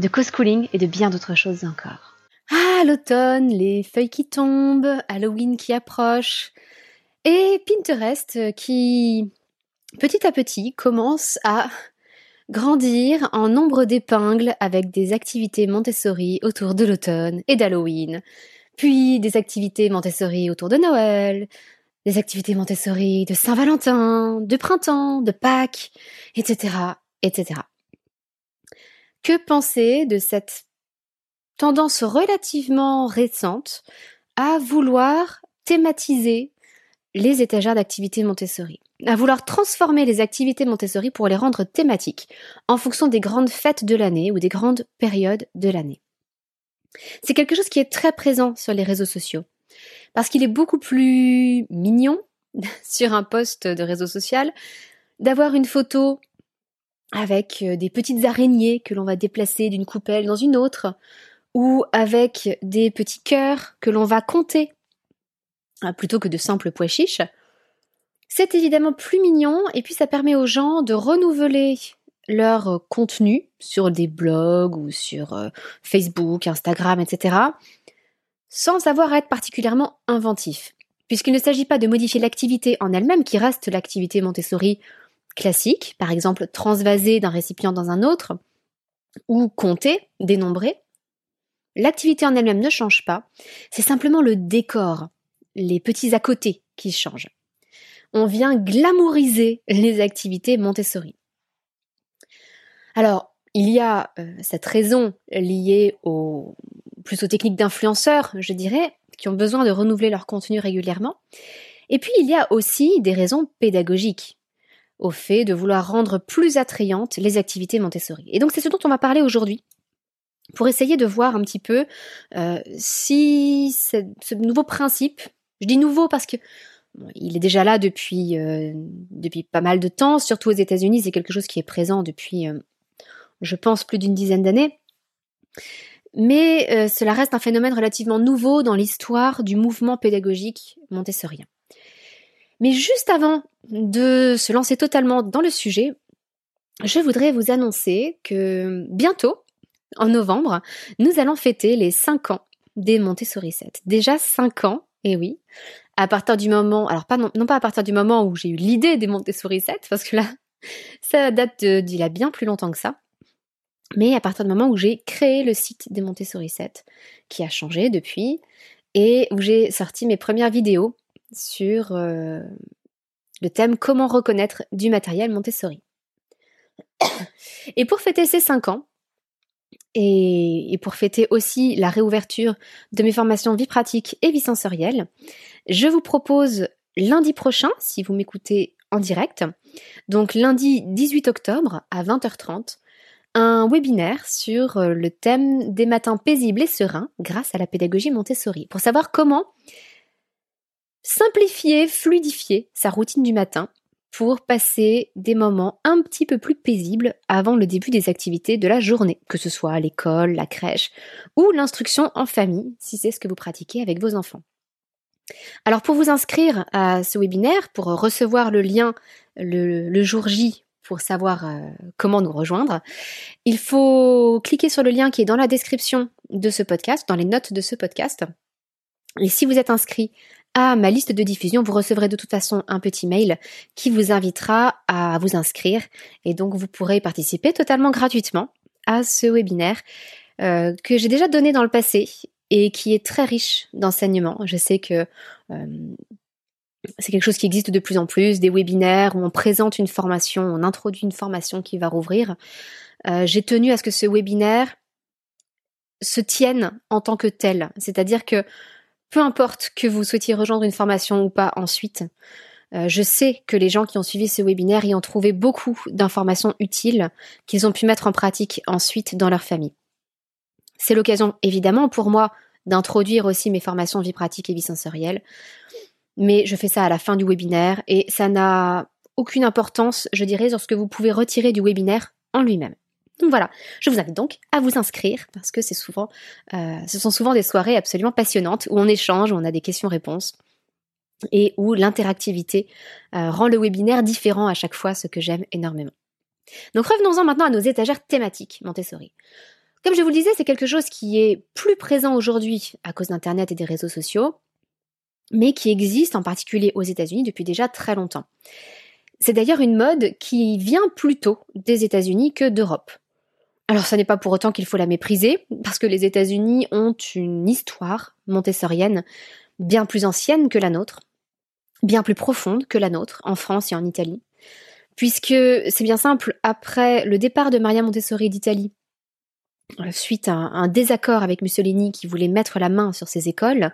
de co-schooling et de bien d'autres choses encore. Ah, l'automne, les feuilles qui tombent, Halloween qui approche, et Pinterest qui, petit à petit, commence à grandir en nombre d'épingles avec des activités Montessori autour de l'automne et d'Halloween, puis des activités Montessori autour de Noël, des activités Montessori de Saint-Valentin, de printemps, de Pâques, etc., etc. Que penser de cette tendance relativement récente à vouloir thématiser les étagères d'activités Montessori, à vouloir transformer les activités Montessori pour les rendre thématiques en fonction des grandes fêtes de l'année ou des grandes périodes de l'année. C'est quelque chose qui est très présent sur les réseaux sociaux parce qu'il est beaucoup plus mignon sur un post de réseau social d'avoir une photo avec euh, des petites araignées que l'on va déplacer d'une coupelle dans une autre, ou avec des petits cœurs que l'on va compter euh, plutôt que de simples pois chiches. C'est évidemment plus mignon et puis ça permet aux gens de renouveler leur contenu sur des blogs ou sur euh, Facebook, Instagram, etc. sans avoir à être particulièrement inventif. Puisqu'il ne s'agit pas de modifier l'activité en elle-même qui reste l'activité Montessori classique, par exemple transvaser d'un récipient dans un autre, ou compter, dénombrer, l'activité en elle-même ne change pas, c'est simplement le décor, les petits à côté qui changent. On vient glamouriser les activités Montessori. Alors, il y a euh, cette raison liée au, plus aux techniques d'influenceurs, je dirais, qui ont besoin de renouveler leur contenu régulièrement. Et puis, il y a aussi des raisons pédagogiques au fait de vouloir rendre plus attrayantes les activités Montessori. Et donc c'est ce dont on va parler aujourd'hui pour essayer de voir un petit peu euh, si ce nouveau principe, je dis nouveau parce que il est déjà là depuis, euh, depuis pas mal de temps, surtout aux États-Unis, c'est quelque chose qui est présent depuis, euh, je pense, plus d'une dizaine d'années. Mais cela reste un phénomène relativement nouveau dans l'histoire du mouvement pédagogique montessorien. Mais juste avant de se lancer totalement dans le sujet, je voudrais vous annoncer que bientôt, en novembre, nous allons fêter les 5 ans des Montessori 7. Déjà 5 ans, et oui, à partir du moment, alors non, pas à partir du moment où j'ai eu l'idée des Montessori 7, parce que là, ça date d'il y a bien plus longtemps que ça, mais à partir du moment où j'ai créé le site des Montessori 7, qui a changé depuis, et où j'ai sorti mes premières vidéos sur euh, le thème Comment reconnaître du matériel Montessori. Et pour fêter ces 5 ans, et, pour fêter aussi la réouverture de mes formations vie pratique et vie sensorielle, je vous propose lundi prochain, si vous m'écoutez en direct, donc lundi 18 octobre à 20h30, un webinaire sur euh, le thème des matins paisibles et sereins grâce à la pédagogie Montessori, pour savoir comment simplifier, fluidifier sa routine du matin pour passer des moments un petit peu plus paisibles avant le début des activités de la journée, que ce soit l'école, la crèche ou l'instruction en famille, si c'est ce que vous pratiquez avec vos enfants. Alors pour vous inscrire à ce webinaire, pour recevoir le lien le, jour J pour savoir euh, comment nous rejoindre, il faut cliquer sur le lien qui est dans la description de ce podcast, dans les notes de ce podcast. Et si vous êtes inscrit à ma liste de diffusion, vous recevrez de toute façon un petit mail qui vous invitera à vous inscrire et donc vous pourrez participer totalement gratuitement à ce webinaire euh, que j'ai déjà donné dans le passé et qui est très riche d'enseignements. Je sais que euh, c'est quelque chose qui existe de plus en plus, des webinaires où on présente une formation, on introduit une formation qui va rouvrir. Euh, j'ai tenu à ce que ce webinaire se tienne en tant que tel, c'est-à-dire que peu importe que vous souhaitiez rejoindre une formation ou pas ensuite, euh, je sais que les gens qui ont suivi ce webinaire y ont trouvé beaucoup d'informations utiles qu'ils ont pu mettre en pratique ensuite dans leur famille. C'est l'occasion, évidemment, pour moi d'introduire aussi mes formations vie pratique et vie sensorielle. Mais je fais ça à la fin du webinaire et ça n'a aucune importance, je dirais, sur ce que vous pouvez retirer du webinaire en lui-même. Donc voilà, je vous invite donc à vous inscrire parce que c'est souvent, euh, ce sont souvent des soirées absolument passionnantes où on échange, où on a des questions-réponses et où l'interactivité euh, rend le webinaire différent à chaque fois, ce que j'aime énormément. Donc revenons-en maintenant à nos étagères thématiques Montessori. Comme je vous le disais, c'est quelque chose qui est plus présent aujourd'hui à cause d'Internet et des réseaux sociaux, mais qui existe en particulier aux États-Unis depuis déjà très longtemps. C'est d'ailleurs une mode qui vient plutôt des États-Unis que d'Europe. Alors ce n'est pas pour autant qu'il faut la mépriser, parce que les États-Unis ont une histoire montessorienne bien plus ancienne que la nôtre, bien plus profonde que la nôtre, en France et en Italie. Puisque c'est bien simple, après le départ de Maria Montessori d'Italie, euh, suite à un désaccord avec Mussolini qui voulait mettre la main sur ses écoles,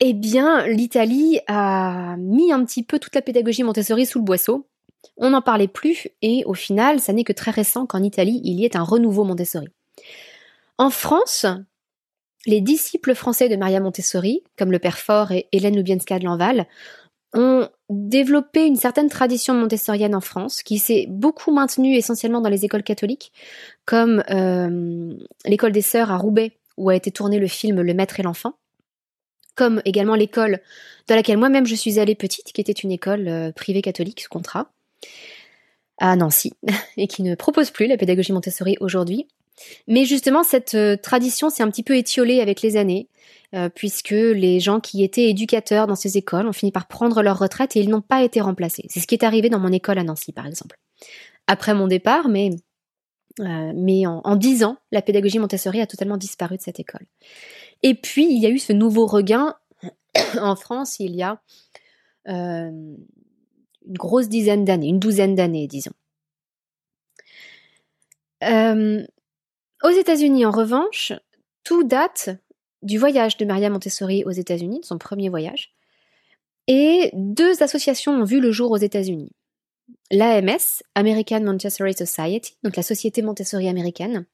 eh bien, l'Italie a mis un petit peu toute la pédagogie Montessori sous le boisseau. On n'en parlait plus et au final, ça n'est que très récent qu'en Italie, il y ait un renouveau Montessori. En France, les disciples français de Maria Montessori, comme le père Fort et Hélène Loubienska de Lanval, ont développé une certaine tradition montessorienne en France, qui s'est beaucoup maintenue essentiellement dans les écoles catholiques, comme euh, l'école des sœurs à Roubaix, où a été tourné le film Le Maître et l'Enfant, comme également l'école dans laquelle moi-même je suis allée petite, qui était une école euh, privée catholique sous contrat, à Nancy, et qui ne propose plus la pédagogie Montessori aujourd'hui. Mais justement, cette euh, tradition s'est un petit peu étiolée avec les années, euh, puisque les gens qui étaient éducateurs dans ces écoles ont fini par prendre leur retraite et ils n'ont pas été remplacés. C'est ce qui est arrivé dans mon école à Nancy, par exemple. Après mon départ, mais, euh, mais en dix ans, la pédagogie Montessori a totalement disparu de cette école. Et puis, il y a eu ce nouveau regain en France il y a une grosse dizaine d'années, une douzaine d'années, disons. Aux États-Unis, en revanche, tout date du voyage de Maria Montessori aux États-Unis, de son premier voyage. Et deux associations ont vu le jour aux États-Unis. L'AMS, American Montessori Society, donc la Société Montessori américaine,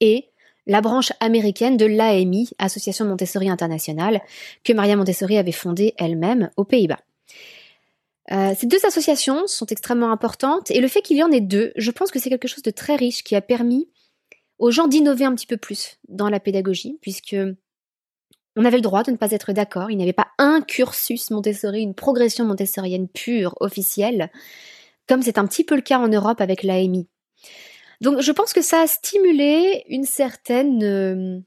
et la branche américaine de l'AMI, Association Montessori Internationale, que Maria Montessori avait fondée elle-même aux Pays-Bas. Euh, ces deux associations sont extrêmement importantes et le fait qu'il y en ait deux, je pense que c'est quelque chose de très riche qui a permis aux gens d'innover un petit peu plus dans la pédagogie, puisque on avait le droit de ne pas être d'accord. Il n'y avait pas un cursus Montessori, une progression montessorienne pure, officielle, comme c'est un petit peu le cas en Europe avec l'AMI. Donc je pense que ça a stimulé une certaine, euh,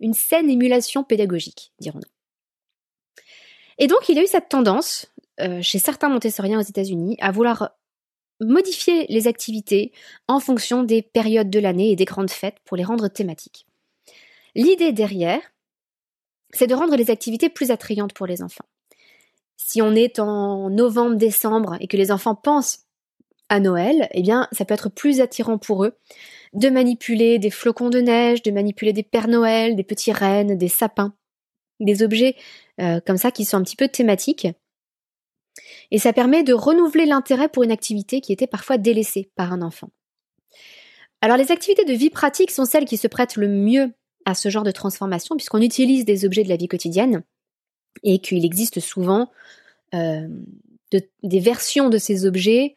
une saine émulation pédagogique, dirons-nous. Et donc il y a eu cette tendance euh, chez certains montessoriens aux États-Unis à vouloir modifier les activités en fonction des périodes de l'année et des grandes fêtes pour les rendre thématiques. L'idée derrière, c'est de rendre les activités plus attrayantes pour les enfants. Si on est en novembre, décembre et que les enfants pensent à Noël, eh bien, ça peut être plus attirant pour eux de manipuler des flocons de neige, de manipuler des Pères Noël, des petits rennes, des sapins, des objets euh, comme ça qui sont un petit peu thématiques et ça permet de renouveler l'intérêt pour une activité qui était parfois délaissée par un enfant. Alors les activités de vie pratique sont celles qui se prêtent le mieux à ce genre de transformation puisqu'on utilise des objets de la vie quotidienne et qu'il existe souvent euh, des versions de ces objets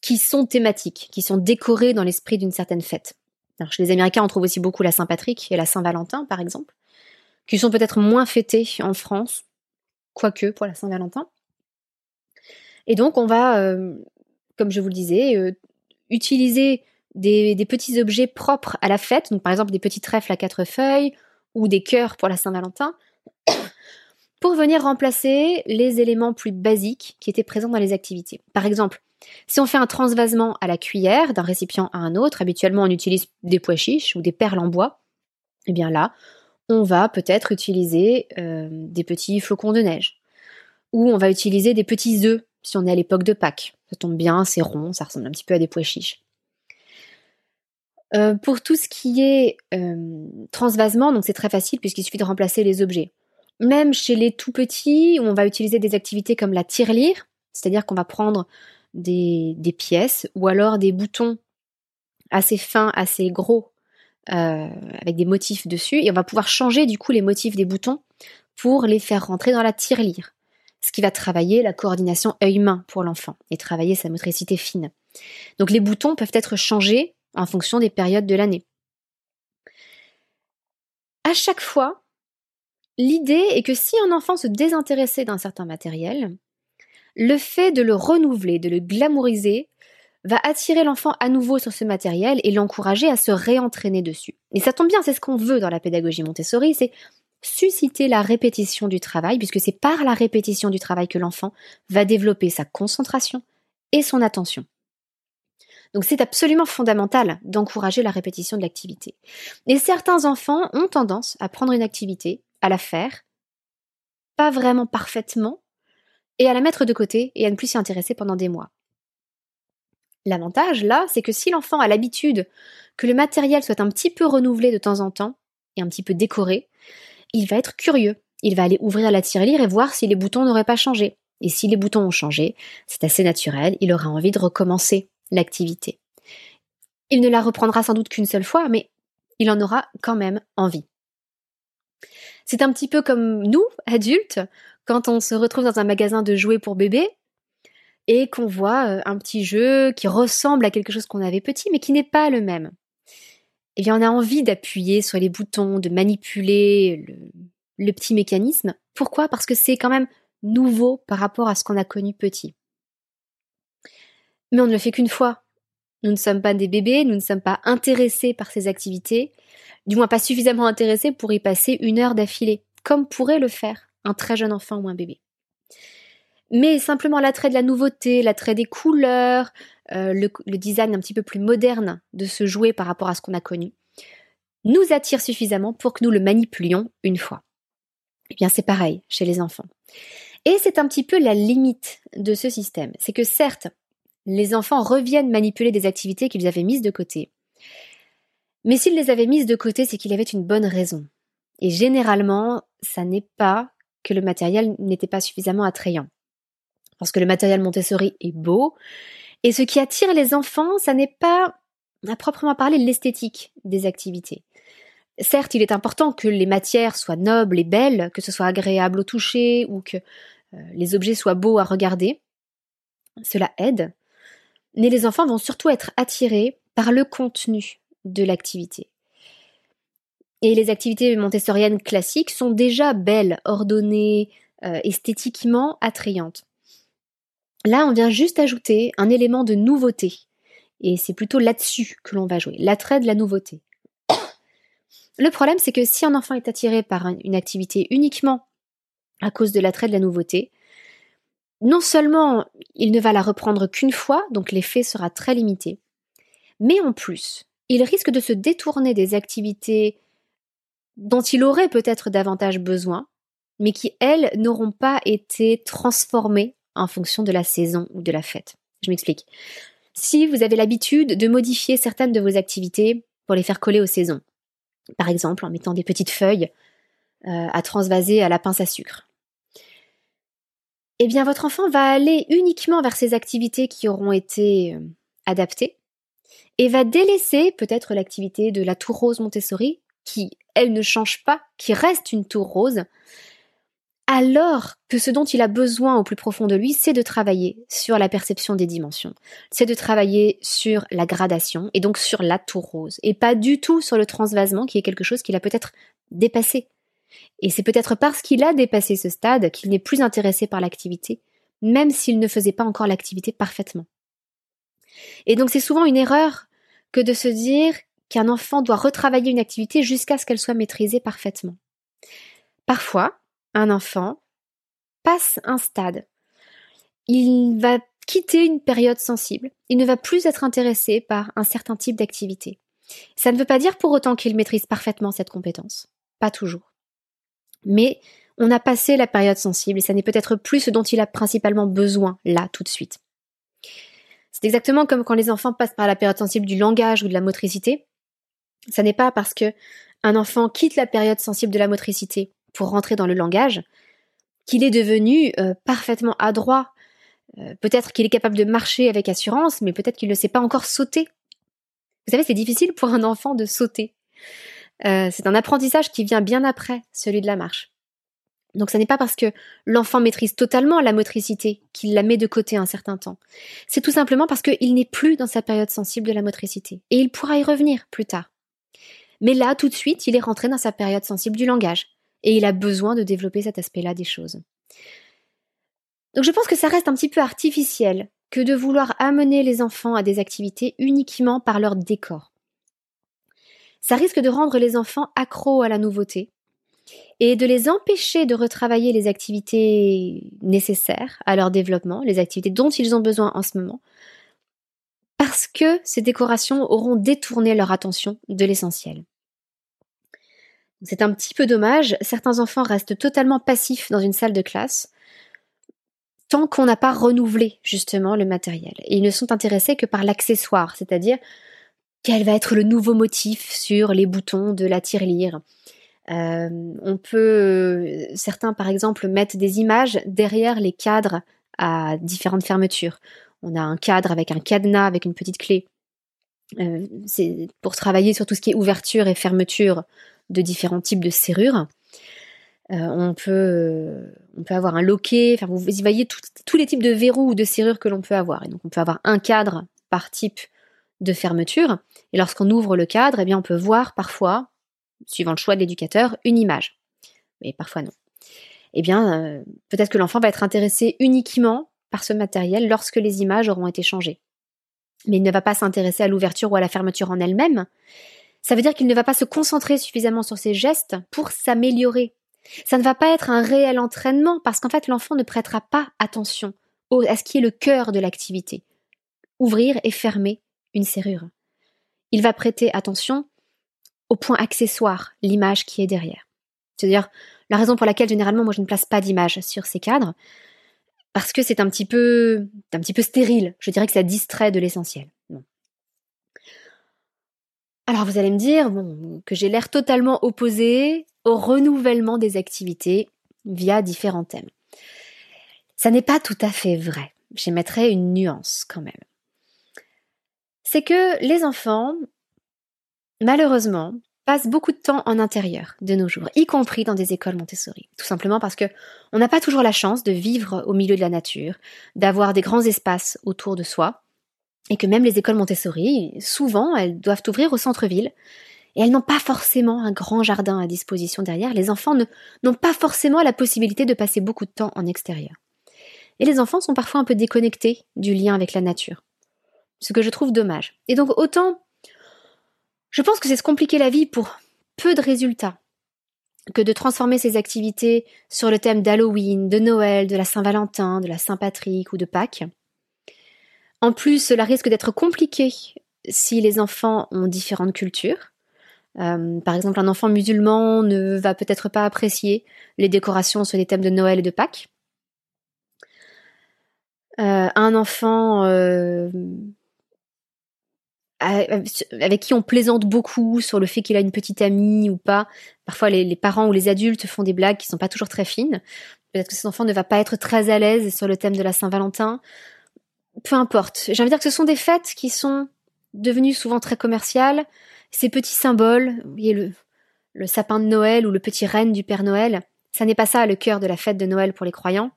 qui sont thématiques, qui sont décorés dans l'esprit d'une certaine fête. Chez les Américains, on trouve aussi beaucoup la Saint-Patrick et la Saint-Valentin, par exemple, qui sont peut-être moins fêtés en France, quoique pour la Saint-Valentin. Et donc, on va, euh, comme je vous le disais, euh, utiliser des, petits objets propres à la fête, donc par exemple des petits trèfles à quatre feuilles ou des cœurs pour la Saint-Valentin, pour venir remplacer les éléments plus basiques qui étaient présents dans les activités. Par exemple, si on fait un transvasement à la cuillère d'un récipient à un autre, habituellement on utilise des pois chiches ou des perles en bois, et eh bien là, on va peut-être utiliser euh, des petits flocons de neige, ou on va utiliser des petits œufs si on est à l'époque de Pâques. Ça tombe bien, c'est rond, ça ressemble un petit peu à des pois chiches. Euh, pour tout ce qui est euh, transvasement, donc c'est très facile puisqu'il suffit de remplacer les objets. Même chez les tout petits, on va utiliser des activités comme la tirelire, c'est-à-dire qu'on va prendre des, pièces ou alors des boutons assez fins, assez gros, euh, avec des motifs dessus, et on va pouvoir changer du coup les motifs des boutons pour les faire rentrer dans la tirelire, ce qui va travailler la coordination œil-main pour l'enfant et travailler sa motricité fine. Donc les boutons peuvent être changés en fonction des périodes de l'année. À chaque fois, l'idée est que si un enfant se désintéressait d'un certain matériel, le fait de le renouveler, de le glamouriser, va attirer l'enfant à nouveau sur ce matériel et l'encourager à se réentraîner dessus. Et ça tombe bien, c'est ce qu'on veut dans la pédagogie Montessori, c'est susciter la répétition du travail, puisque c'est par la répétition du travail que l'enfant va développer sa concentration et son attention. Donc c'est absolument fondamental d'encourager la répétition de l'activité. Et certains enfants ont tendance à prendre une activité, à la faire, pas vraiment parfaitement, et à la mettre de côté et à ne plus s'y intéresser pendant des mois. L'avantage, là, c'est que si l'enfant a l'habitude que le matériel soit un petit peu renouvelé de temps en temps et un petit peu décoré, il va être curieux. Il va aller ouvrir la tirelire et voir si les boutons n'auraient pas changé. Et si les boutons ont changé, c'est assez naturel, il aura envie de recommencer l'activité. Il ne la reprendra sans doute qu'une seule fois, mais il en aura quand même envie. C'est un petit peu comme nous, adultes, quand on se retrouve dans un magasin de jouets pour bébés et qu'on voit euh, un petit jeu qui ressemble à quelque chose qu'on avait petit mais qui n'est pas le même. Eh bien, on a envie d'appuyer sur les boutons, de manipuler le, petit mécanisme. Pourquoi? Parce que c'est quand même nouveau par rapport à ce qu'on a connu petit. Mais on ne le fait qu'une fois. Nous ne sommes pas des bébés, nous ne sommes pas intéressés par ces activités, du moins pas suffisamment intéressés pour y passer une heure d'affilée, comme pourrait le faire un très jeune enfant ou un bébé mais simplement l'attrait de la nouveauté, l'attrait des couleurs, euh, le, design un petit peu plus moderne de ce jouet par rapport à ce qu'on a connu, nous attire suffisamment pour que nous le manipulions une fois. Eh bien, c'est pareil chez les enfants. Et c'est un petit peu la limite de ce système. C'est que certes, les enfants reviennent manipuler des activités qu'ils avaient mises de côté. Mais s'ils les avaient mises de côté, c'est qu'il avait une bonne raison. Et généralement, ça n'est pas que le matériel n'était pas suffisamment attrayant parce que le matériel Montessori est beau. Et ce qui attire les enfants, ça n'est pas à proprement parler l'esthétique des activités. Certes, il est important que les matières soient nobles et belles, que ce soit agréable au toucher ou que euh, les objets soient beaux à regarder. Cela aide. Mais les enfants vont surtout être attirés par le contenu de l'activité. Et les activités montessoriennes classiques sont déjà belles, ordonnées, euh, esthétiquement attrayantes. Là, on vient juste ajouter un élément de nouveauté. Et c'est plutôt là-dessus que l'on va jouer, l'attrait de la nouveauté. Le problème, c'est que si un enfant est attiré par une activité uniquement à cause de l'attrait de la nouveauté, non seulement il ne va la reprendre qu'une fois, donc l'effet sera très limité, mais en plus, il risque de se détourner des activités dont il aurait peut-être davantage besoin, mais qui, elles, n'auront pas été transformées en fonction de la saison ou de la fête. Je m'explique. Si vous avez l'habitude de modifier certaines de vos activités pour les faire coller aux saisons, par exemple en mettant des petites feuilles euh, à transvaser à la pince à sucre, eh bien votre enfant va aller uniquement vers ces activités qui auront été euh, adaptées et va délaisser peut-être l'activité de la tour rose Montessori qui, elle, ne change pas, qui reste une tour rose, alors que ce dont il a besoin au plus profond de lui, c'est de travailler sur la perception des dimensions, c'est de travailler sur la gradation et donc sur la tour rose, et pas du tout sur le transvasement qui est quelque chose qu'il a peut-être dépassé. Et c'est peut-être parce qu'il a dépassé ce stade qu'il n'est plus intéressé par l'activité, même s'il ne faisait pas encore l'activité parfaitement. Et donc c'est souvent une erreur que de se dire qu'un enfant doit retravailler une activité jusqu'à ce qu'elle soit maîtrisée parfaitement. Parfois, un enfant passe un stade. Il va quitter une période sensible. Il ne va plus être intéressé par un certain type d'activité. Ça ne veut pas dire pour autant qu'il maîtrise parfaitement cette compétence. Pas toujours. Mais on a passé la période sensible et ça n'est peut-être plus ce dont il a principalement besoin là tout de suite. C'est exactement comme quand les enfants passent par la période sensible du langage ou de la motricité. Ça n'est pas parce que un enfant quitte la période sensible de la motricité pour rentrer dans le langage, qu'il est devenu euh, parfaitement adroit. Euh, peut-être qu'il est capable de marcher avec assurance, mais peut-être qu'il ne sait pas encore sauter. Vous savez, c'est difficile pour un enfant de sauter. Euh, c'est un apprentissage qui vient bien après celui de la marche. Donc ce n'est pas parce que l'enfant maîtrise totalement la motricité qu'il la met de côté un certain temps. C'est tout simplement parce qu'il n'est plus dans sa période sensible de la motricité. Et il pourra y revenir plus tard. Mais là, tout de suite, il est rentré dans sa période sensible du langage. Et il a besoin de développer cet aspect-là des choses. Donc je pense que ça reste un petit peu artificiel que de vouloir amener les enfants à des activités uniquement par leur décor. Ça risque de rendre les enfants accros à la nouveauté et de les empêcher de retravailler les activités nécessaires à leur développement, les activités dont ils ont besoin en ce moment, parce que ces décorations auront détourné leur attention de l'essentiel. C'est un petit peu dommage, certains enfants restent totalement passifs dans une salle de classe, tant qu'on n'a pas renouvelé justement le matériel. Et ils ne sont intéressés que par l'accessoire, c'est-à-dire quel va être le nouveau motif sur les boutons de la tirelire, euh, on peut, certains par exemple, mettre des images derrière les cadres à différentes fermetures. On a un cadre avec un cadenas, avec une petite clé. Euh, c'est pour travailler sur tout ce qui est ouverture et fermeture de différents types de serrures. Euh, on, peut, on peut avoir un loquet, vous, voyez tous les types de verrous ou de serrures que l'on peut avoir. Et donc on peut avoir un cadre par type de fermeture. Et lorsqu'on ouvre le cadre, eh bien on peut voir parfois suivant le choix de l'éducateur, une image. Mais parfois non. Eh bien, euh, peut-être que l'enfant va être intéressé uniquement par ce matériel lorsque les images auront été changées. Mais il ne va pas s'intéresser à l'ouverture ou à la fermeture en elle-même. Ça veut dire qu'il ne va pas se concentrer suffisamment sur ses gestes pour s'améliorer. Ça ne va pas être un réel entraînement parce qu'en fait l'enfant ne prêtera pas attention à ce qui est le cœur de l'activité. Ouvrir et fermer une serrure. Il va prêter attention au point accessoire, l'image qui est derrière. C'est-à-dire la raison pour laquelle généralement moi je ne place pas d'image sur ces cadres, parce que c'est un petit peu un petit peu stérile. Je dirais que ça distrait de l'essentiel. Alors vous allez me dire bon, que j'ai l'air totalement opposé au renouvellement des activités via différents thèmes. Ça n'est pas tout à fait vrai. J'émettrai une nuance quand même. C'est que les enfants malheureusement, passent beaucoup de temps en intérieur de nos jours, y compris dans des écoles Montessori. Tout simplement parce que on n'a pas toujours la chance de vivre au milieu de la nature, d'avoir des grands espaces autour de soi, et que même les écoles Montessori, souvent, elles doivent ouvrir au centre-ville, et elles n'ont pas forcément un grand jardin à disposition derrière. Les enfants n'ont pas forcément la possibilité de passer beaucoup de temps en extérieur. Et les enfants sont parfois un peu déconnectés du lien avec la nature. Ce que je trouve dommage. Et donc autant je pense que c'est se compliquer la vie pour peu de résultats que de transformer ces activités sur le thème d'Halloween, de Noël, de la Saint-Valentin, de la Saint-Patrick ou de Pâques. En plus, cela risque d'être compliqué si les enfants ont différentes cultures. Euh, par exemple, un enfant musulman ne va peut-être pas apprécier les décorations sur les thèmes de Noël et de Pâques. Euh, un enfant euh, avec qui on plaisante beaucoup sur le fait qu'il a une petite amie ou pas. Parfois, les, parents ou les adultes font des blagues qui sont pas toujours très fines. Peut-être que cet enfant ne va pas être très à l'aise sur le thème de la Saint-Valentin. Peu importe. J'ai envie de dire que ce sont des fêtes qui sont devenues souvent très commerciales. Ces petits symboles, vous voyez le, le sapin de Noël ou le petit renne du Père Noël, ça n'est pas ça le cœur de la fête de Noël pour les croyants.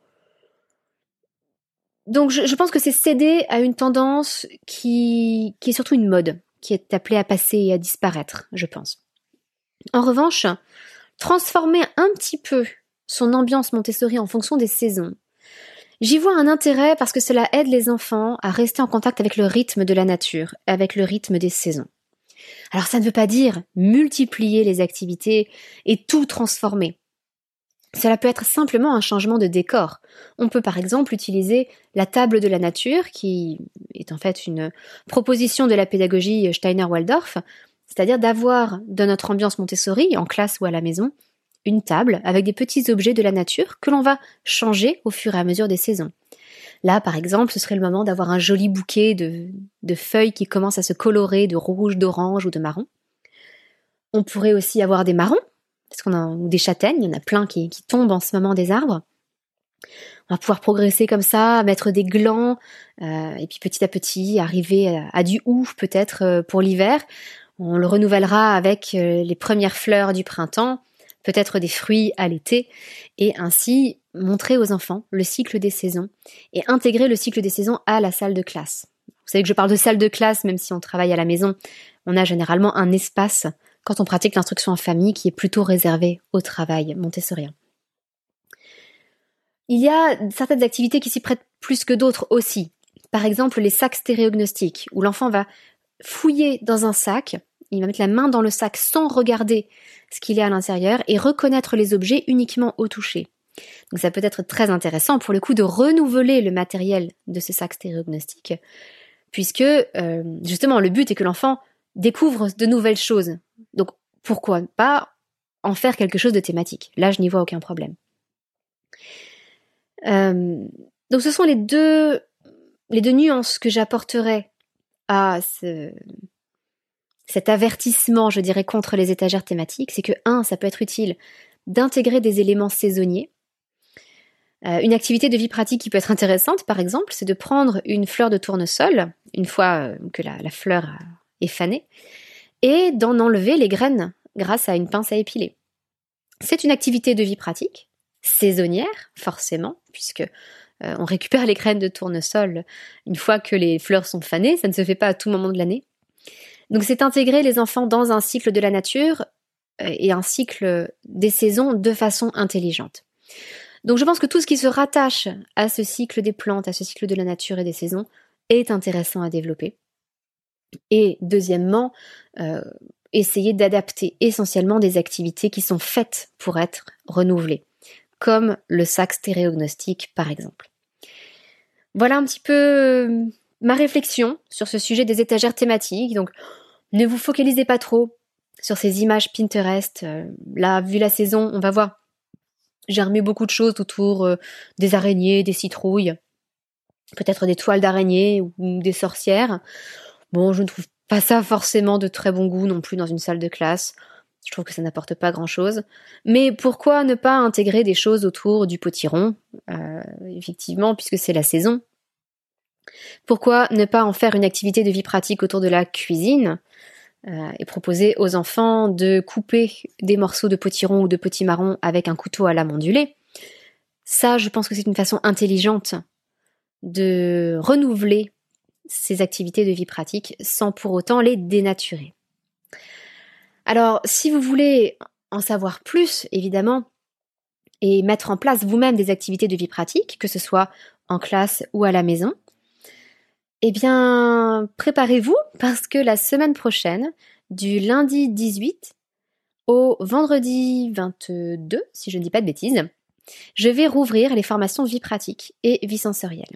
Donc je, pense que c'est céder à une tendance qui, qui est surtout une mode, qui est appelée à passer et à disparaître, je pense. En revanche, transformer un petit peu son ambiance Montessori en fonction des saisons, j'y vois un intérêt parce que cela aide les enfants à rester en contact avec le rythme de la nature, avec le rythme des saisons. Alors ça ne veut pas dire multiplier les activités et tout transformer. Cela peut être simplement un changement de décor. On peut par exemple utiliser la table de la nature, qui est en fait une proposition de la pédagogie Steiner-Waldorf, c'est-à-dire d'avoir dans notre ambiance Montessori, en classe ou à la maison, une table avec des petits objets de la nature que l'on va changer au fur et à mesure des saisons. Là, par exemple, ce serait le moment d'avoir un joli bouquet de, feuilles qui commencent à se colorer de rouge, d'orange ou de marron. On pourrait aussi avoir des marrons, parce qu'on a des châtaignes, il y en a plein qui, tombent en ce moment des arbres. On va pouvoir progresser comme ça, mettre des glands, euh, et puis petit à petit arriver à, du ouf peut-être euh, pour l'hiver. On le renouvellera avec euh, les premières fleurs du printemps, peut-être des fruits à l'été, et ainsi montrer aux enfants le cycle des saisons et intégrer le cycle des saisons à la salle de classe. Vous savez que je parle de salle de classe, même si on travaille à la maison, on a généralement un espace quand on pratique l'instruction en famille qui est plutôt réservé au travail montessorien. Il y a certaines activités qui s'y prêtent plus que d'autres aussi. Par exemple, les sacs stéréognostiques, où l'enfant va fouiller dans un sac, il va mettre la main dans le sac sans regarder ce qu'il est à l'intérieur et reconnaître les objets uniquement au toucher. Donc ça peut être très intéressant pour le coup de renouveler le matériel de ce sac stéréognostique, puisque euh, justement le but est que l'enfant découvre de nouvelles choses. Donc pourquoi pas en faire quelque chose de thématique? Là, je n'y vois aucun problème. Euh, donc ce sont les deux, les deux nuances que j'apporterai à ce, cet avertissement, je dirais, contre les étagères thématiques. C'est que, un, ça peut être utile d'intégrer des éléments saisonniers. Euh, une activité de vie pratique qui peut être intéressante, par exemple, c'est de prendre une fleur de tournesol, une fois euh, que la, fleur est fanée, et d'en enlever les graines grâce à une pince à épiler. C'est une activité de vie pratique saisonnière, forcément, puisque euh, on récupère les graines de tournesol une fois que les fleurs sont fanées, ça ne se fait pas à tout moment de l'année. Donc c'est intégrer les enfants dans un cycle de la nature euh, et un cycle des saisons de façon intelligente. Donc je pense que tout ce qui se rattache à ce cycle des plantes, à ce cycle de la nature et des saisons, est intéressant à développer. Et deuxièmement, euh, essayer d'adapter essentiellement des activités qui sont faites pour être renouvelées comme le sac stéréognostique par exemple. Voilà un petit peu euh, ma réflexion sur ce sujet des étagères thématiques. Donc ne vous focalisez pas trop sur ces images Pinterest. Euh, là, vu la saison, on va voir. J'ai remis beaucoup de choses autour euh, des araignées, des citrouilles, peut-être des toiles d'araignées ou des sorcières. Bon, je ne trouve pas ça forcément de très bon goût non plus dans une salle de classe. Je trouve que ça n'apporte pas grand-chose. Mais pourquoi ne pas intégrer des choses autour du potiron? Euh, Effectivement, puisque c'est la saison. Pourquoi ne pas en faire une activité de vie pratique autour de la cuisine euh, et proposer aux enfants de couper des morceaux de potiron ou de petits marron avec un couteau à lame ondulée Ça, je pense que c'est une façon intelligente de renouveler ces activités de vie pratique sans pour autant les dénaturer. Alors, si vous voulez en savoir plus, évidemment, et mettre en place vous-même des activités de vie pratique, que ce soit en classe ou à la maison, eh bien, préparez-vous parce que la semaine prochaine, du lundi 18 au vendredi 22, si je ne dis pas de bêtises, je vais rouvrir les formations vie pratique et vie sensorielle.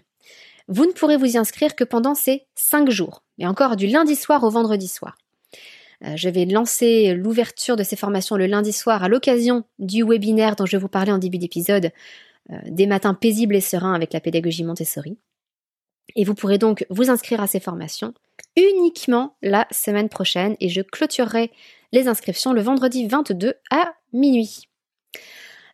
Vous ne pourrez vous y inscrire que pendant ces 5 jours, et encore du lundi soir au vendredi soir. Euh, je vais lancer l'ouverture de ces formations le lundi soir à l'occasion du webinaire dont je vous parlais en début d'épisode, euh, des matins paisibles et sereins avec la pédagogie Montessori. Et vous pourrez donc vous inscrire à ces formations uniquement la semaine prochaine et je clôturerai les inscriptions le vendredi 22 à minuit.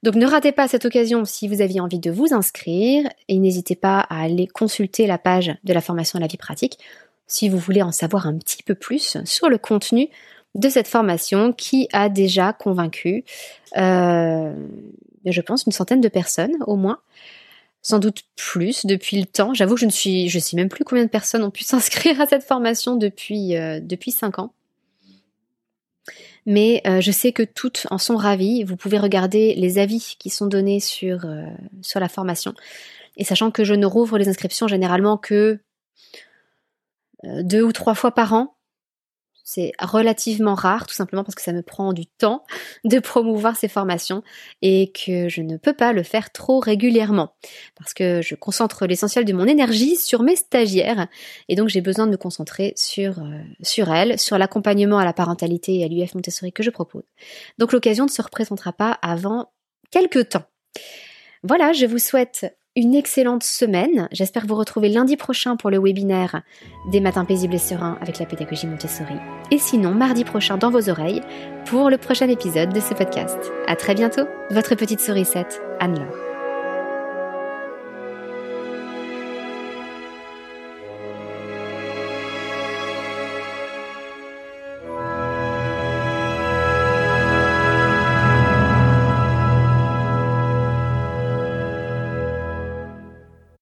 Donc ne ratez pas cette occasion si vous aviez envie de vous inscrire et n'hésitez pas à aller consulter la page de la formation à la vie pratique si vous voulez en savoir un petit peu plus sur le contenu de cette formation qui a déjà convaincu, euh, je pense, une centaine de personnes au moins. Sans doute plus depuis le temps. J'avoue que je ne suis, sais même plus combien de personnes ont pu s'inscrire à cette formation depuis euh, cinq ans. Mais euh, je sais que toutes en sont ravies. Vous pouvez regarder les avis qui sont donnés sur sur la formation. Et sachant que je ne rouvre les inscriptions généralement que euh, deux ou trois fois par an. C'est relativement rare, tout simplement parce que ça me prend du temps de promouvoir ces formations et que je ne peux pas le faire trop régulièrement parce que je concentre l'essentiel de mon énergie sur mes stagiaires et donc j'ai besoin de me concentrer sur, euh, elles, sur l'accompagnement à la parentalité et à l'UF Montessori que je propose. Donc l'occasion ne se représentera pas avant quelques temps. Voilà, je vous souhaite une excellente semaine. J'espère vous retrouver lundi prochain pour le webinaire des matins paisibles et sereins avec la pédagogie Montessori. Et sinon, mardi prochain dans vos oreilles pour le prochain épisode de ce podcast. À très bientôt, votre petite sourisette, Anne-Laure.